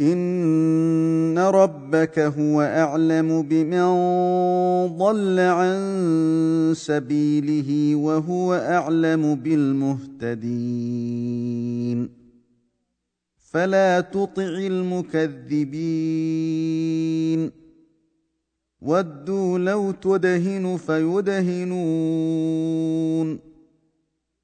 ان ربك هو اعلم بمن ضل عن سبيله وهو اعلم بالمهتدين فلا تطع المكذبين ودوا لو تدهن فيدهنون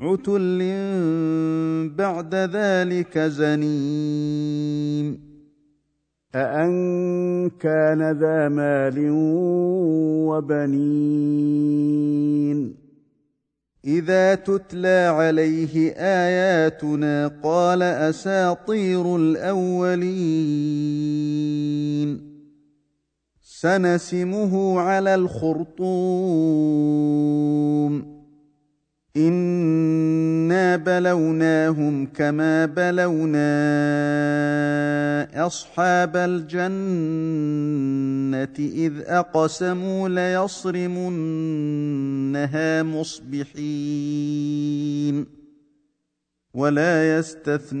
عتل بعد ذلك زنيم أأن كان ذا مال وبنين إذا تتلى عليه آياتنا قال أساطير الأولين سنسمه على الخرطوم انا بلوناهم كما بلونا اصحاب الجنه اذ اقسموا ليصرمنها مصبحين ولا يستثنون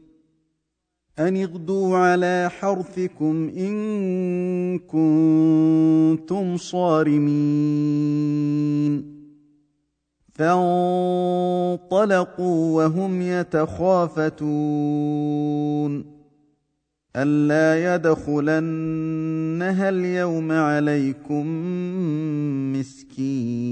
أن اغدوا على حرثكم إن كنتم صارمين. فانطلقوا وهم يتخافتون. ألا يدخلنها اليوم عليكم مسكين.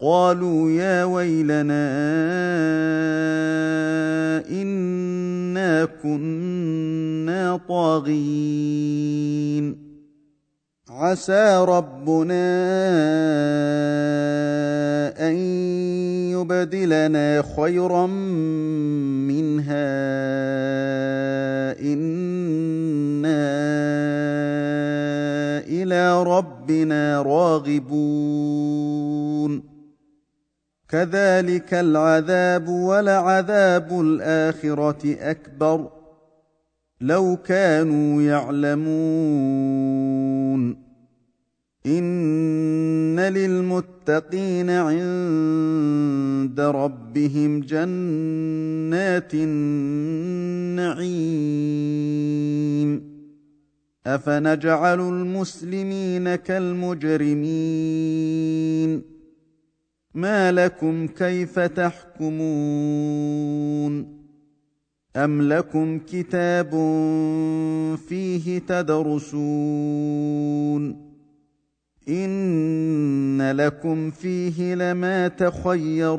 قالوا يا ويلنا إنا كنا طاغين. عسى ربنا أن يبدلنا خيرا منها. إنا إلى ربنا راغبون. كذلك العذاب ولعذاب الآخرة أكبر. لو كانوا يعلمون. إن للمتقين عند ربهم جنات النعيم. أفنجعل المسلمين كالمجرمين؟ ما لكم كيف تحكمون أم لكم كتاب فيه تدرسون إن لكم فيه لما تخيرون